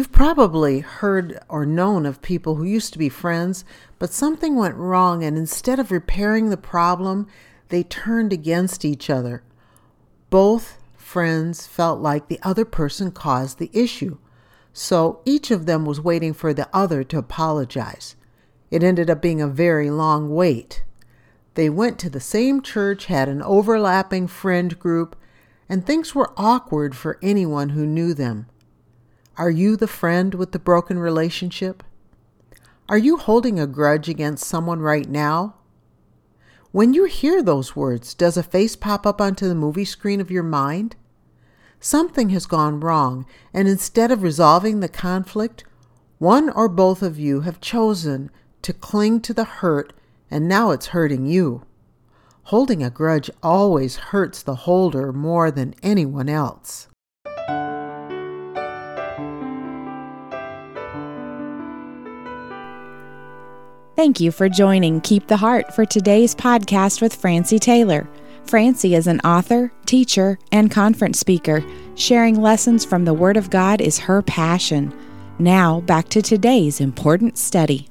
You've probably heard or known of people who used to be friends, but something went wrong, and instead of repairing the problem, they turned against each other. Both friends felt like the other person caused the issue, so each of them was waiting for the other to apologize. It ended up being a very long wait. They went to the same church, had an overlapping friend group, and things were awkward for anyone who knew them. Are you the friend with the broken relationship? Are you holding a grudge against someone right now? When you hear those words, does a face pop up onto the movie screen of your mind? Something has gone wrong, and instead of resolving the conflict, one or both of you have chosen to cling to the hurt, and now it's hurting you. Holding a grudge always hurts the holder more than anyone else. Thank you for joining Keep the Heart for today's podcast with Francie Taylor. Francie is an author, teacher, and conference speaker. Sharing lessons from the Word of God is her passion. Now, back to today's important study.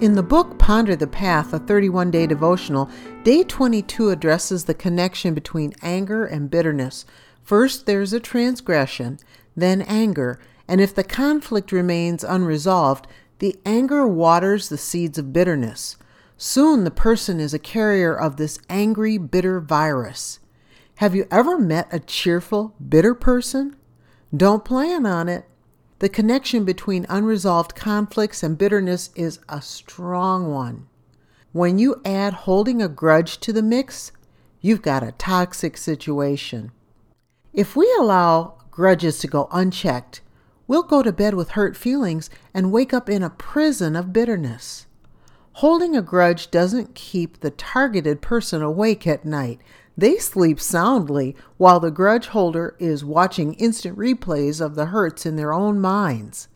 In the book Ponder the Path, a 31 day devotional, day 22 addresses the connection between anger and bitterness. First, there's a transgression, then anger, and if the conflict remains unresolved, the anger waters the seeds of bitterness. Soon the person is a carrier of this angry, bitter virus. Have you ever met a cheerful, bitter person? Don't plan on it. The connection between unresolved conflicts and bitterness is a strong one. When you add holding a grudge to the mix, you've got a toxic situation. If we allow grudges to go unchecked, we'll go to bed with hurt feelings and wake up in a prison of bitterness. Holding a grudge doesn't keep the targeted person awake at night. They sleep soundly while the grudge holder is watching instant replays of the hurts in their own minds.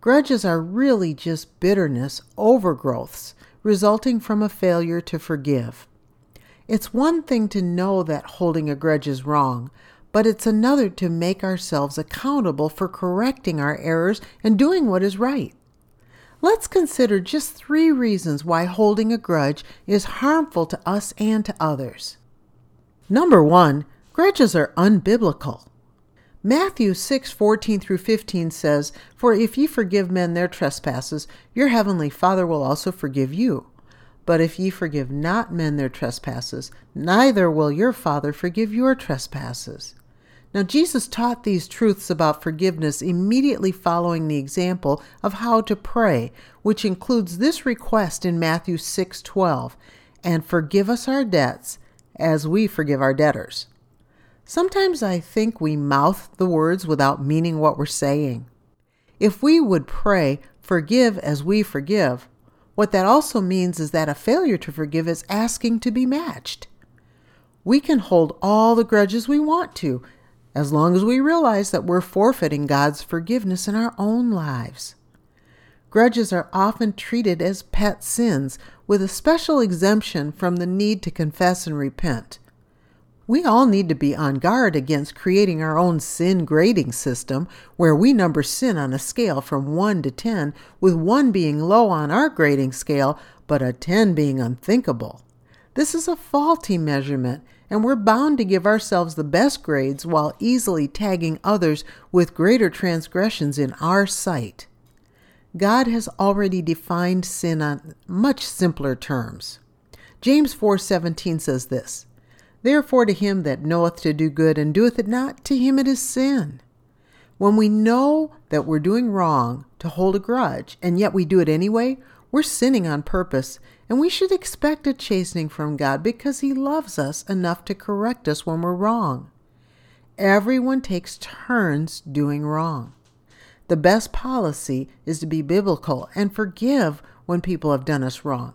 Grudges are really just bitterness overgrowths resulting from a failure to forgive. It's one thing to know that holding a grudge is wrong, but it's another to make ourselves accountable for correcting our errors and doing what is right. Let's consider just three reasons why holding a grudge is harmful to us and to others. Number one, grudges are unbiblical. Matthew 6 14 through 15 says, For if ye forgive men their trespasses, your heavenly Father will also forgive you. But if ye forgive not men their trespasses, neither will your Father forgive your trespasses. Now, Jesus taught these truths about forgiveness immediately following the example of how to pray, which includes this request in Matthew 6:12, "And forgive us our debts as we forgive our debtors." Sometimes I think we mouth the words without meaning what we're saying. If we would pray, "Forgive as we forgive," what that also means is that a failure to forgive is asking to be matched. We can hold all the grudges we want to as long as we realize that we're forfeiting God's forgiveness in our own lives. Grudges are often treated as pet sins with a special exemption from the need to confess and repent. We all need to be on guard against creating our own sin grading system where we number sin on a scale from 1 to 10, with 1 being low on our grading scale, but a 10 being unthinkable. This is a faulty measurement and we're bound to give ourselves the best grades while easily tagging others with greater transgressions in our sight. God has already defined sin on much simpler terms. James 4:17 says this: Therefore to him that knoweth to do good and doeth it not, to him it is sin. When we know that we're doing wrong to hold a grudge and yet we do it anyway, we're sinning on purpose, and we should expect a chastening from God because He loves us enough to correct us when we're wrong. Everyone takes turns doing wrong. The best policy is to be biblical and forgive when people have done us wrong.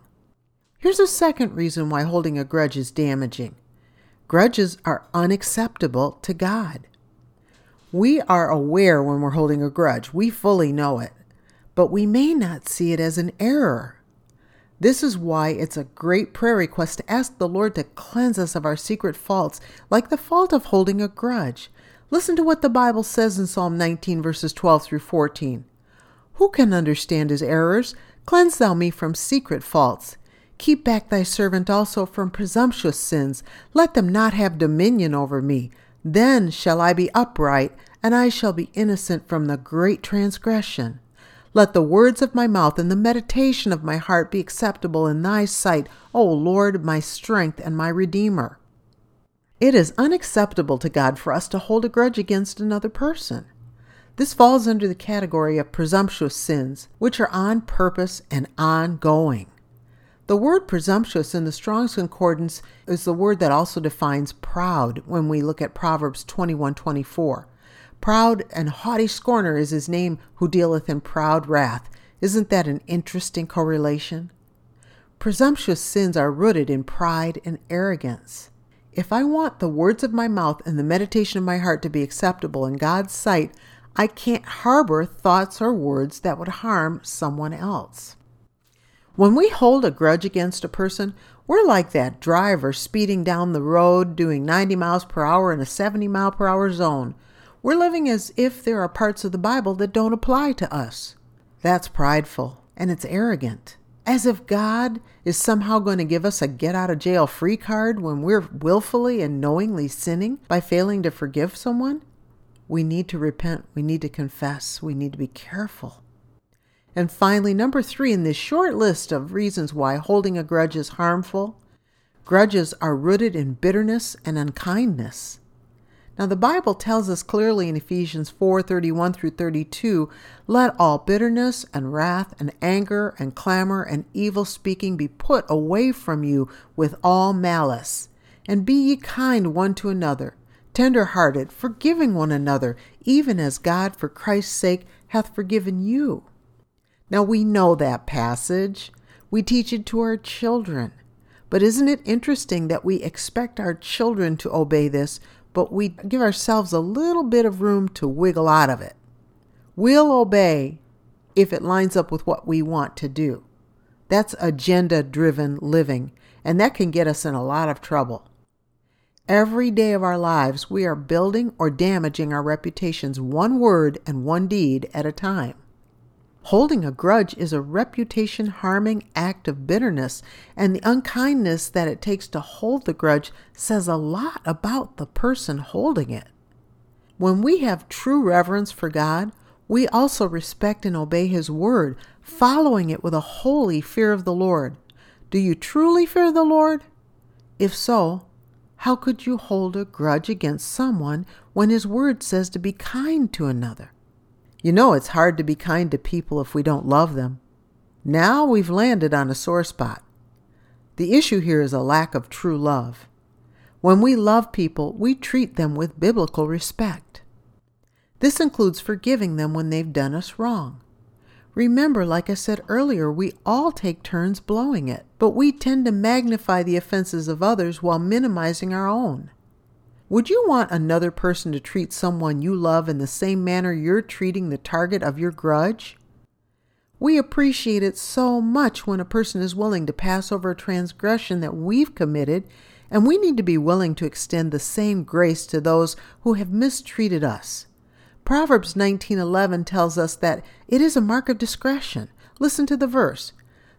Here's a second reason why holding a grudge is damaging grudges are unacceptable to God. We are aware when we're holding a grudge, we fully know it but we may not see it as an error. This is why it's a great prayer request to ask the Lord to cleanse us of our secret faults, like the fault of holding a grudge. Listen to what the Bible says in Psalm 19, verses 12 through 14. Who can understand his errors? Cleanse thou me from secret faults. Keep back thy servant also from presumptuous sins. Let them not have dominion over me. Then shall I be upright, and I shall be innocent from the great transgression. Let the words of my mouth and the meditation of my heart be acceptable in thy sight, O Lord, my strength and my Redeemer. It is unacceptable to God for us to hold a grudge against another person. This falls under the category of presumptuous sins, which are on purpose and ongoing. The word presumptuous in the Strong's Concordance is the word that also defines proud when we look at Proverbs 21:24. Proud and haughty scorner is his name who dealeth in proud wrath. Isn't that an interesting correlation? Presumptuous sins are rooted in pride and arrogance. If I want the words of my mouth and the meditation of my heart to be acceptable in God's sight, I can't harbor thoughts or words that would harm someone else. When we hold a grudge against a person, we're like that driver speeding down the road doing 90 miles per hour in a 70 mile per hour zone. We're living as if there are parts of the Bible that don't apply to us. That's prideful and it's arrogant. As if God is somehow going to give us a get out of jail free card when we're willfully and knowingly sinning by failing to forgive someone. We need to repent. We need to confess. We need to be careful. And finally, number three in this short list of reasons why holding a grudge is harmful grudges are rooted in bitterness and unkindness. Now the Bible tells us clearly in Ephesians 4:31 through 32, let all bitterness and wrath and anger and clamor and evil speaking be put away from you with all malice. And be ye kind one to another, tender-hearted, forgiving one another, even as God for Christ's sake hath forgiven you. Now we know that passage. We teach it to our children. But isn't it interesting that we expect our children to obey this but we give ourselves a little bit of room to wiggle out of it. We'll obey if it lines up with what we want to do. That's agenda driven living, and that can get us in a lot of trouble. Every day of our lives, we are building or damaging our reputations one word and one deed at a time. Holding a grudge is a reputation harming act of bitterness, and the unkindness that it takes to hold the grudge says a lot about the person holding it. When we have true reverence for God, we also respect and obey His word, following it with a holy fear of the Lord. Do you truly fear the Lord? If so, how could you hold a grudge against someone when His word says to be kind to another? You know it's hard to be kind to people if we don't love them. Now we've landed on a sore spot. The issue here is a lack of true love. When we love people, we treat them with biblical respect. This includes forgiving them when they've done us wrong. Remember, like I said earlier, we all take turns blowing it, but we tend to magnify the offenses of others while minimizing our own. Would you want another person to treat someone you love in the same manner you're treating the target of your grudge? We appreciate it so much when a person is willing to pass over a transgression that we've committed, and we need to be willing to extend the same grace to those who have mistreated us. Proverbs 19:11 tells us that it is a mark of discretion. Listen to the verse.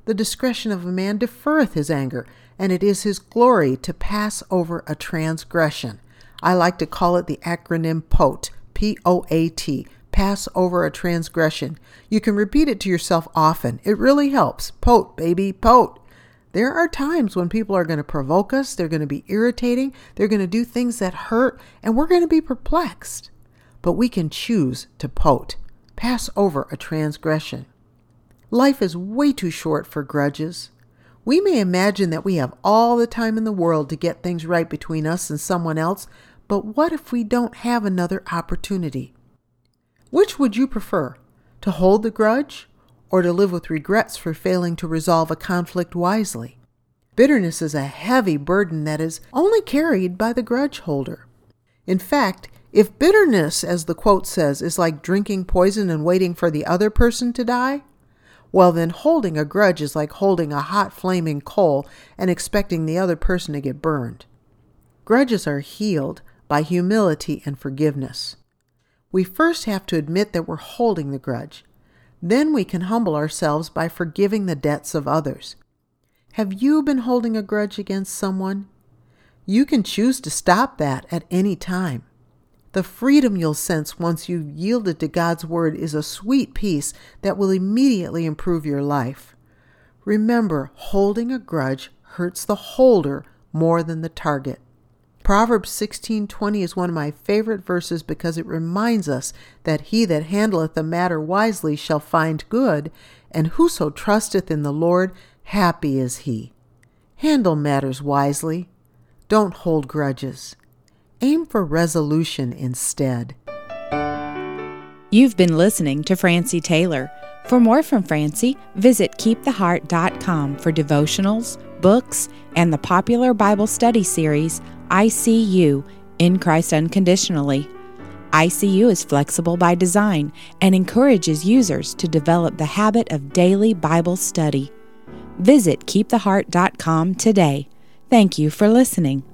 The discretion of a man deferreth his anger, and it is his glory to pass over a transgression. I like to call it the acronym POAT, P O A T, pass over a transgression. You can repeat it to yourself often. It really helps. Poat, baby, poat. There are times when people are going to provoke us, they're going to be irritating, they're going to do things that hurt, and we're going to be perplexed. But we can choose to poat, pass over a transgression. Life is way too short for grudges. We may imagine that we have all the time in the world to get things right between us and someone else, but what if we don't have another opportunity? Which would you prefer, to hold the grudge or to live with regrets for failing to resolve a conflict wisely? Bitterness is a heavy burden that is only carried by the grudge holder. In fact, if bitterness, as the quote says, is like drinking poison and waiting for the other person to die, Well, then holding a grudge is like holding a hot flaming coal and expecting the other person to get burned. Grudges are healed by humility and forgiveness. We first have to admit that we're holding the grudge. Then we can humble ourselves by forgiving the debts of others. Have you been holding a grudge against someone? You can choose to stop that at any time. The freedom you'll sense once you've yielded to God's Word is a sweet peace that will immediately improve your life. Remember, holding a grudge hurts the holder more than the target. Proverbs 16:20 is one of my favorite verses because it reminds us that he that handleth the matter wisely shall find good, and whoso trusteth in the Lord, happy is he. Handle matters wisely. Don't hold grudges. Aim for resolution instead. You've been listening to Francie Taylor. For more from Francie, visit keeptheheart.com for devotionals, books, and the popular Bible study series ICU in Christ Unconditionally. ICU is flexible by design and encourages users to develop the habit of daily Bible study. Visit keeptheheart.com today. Thank you for listening.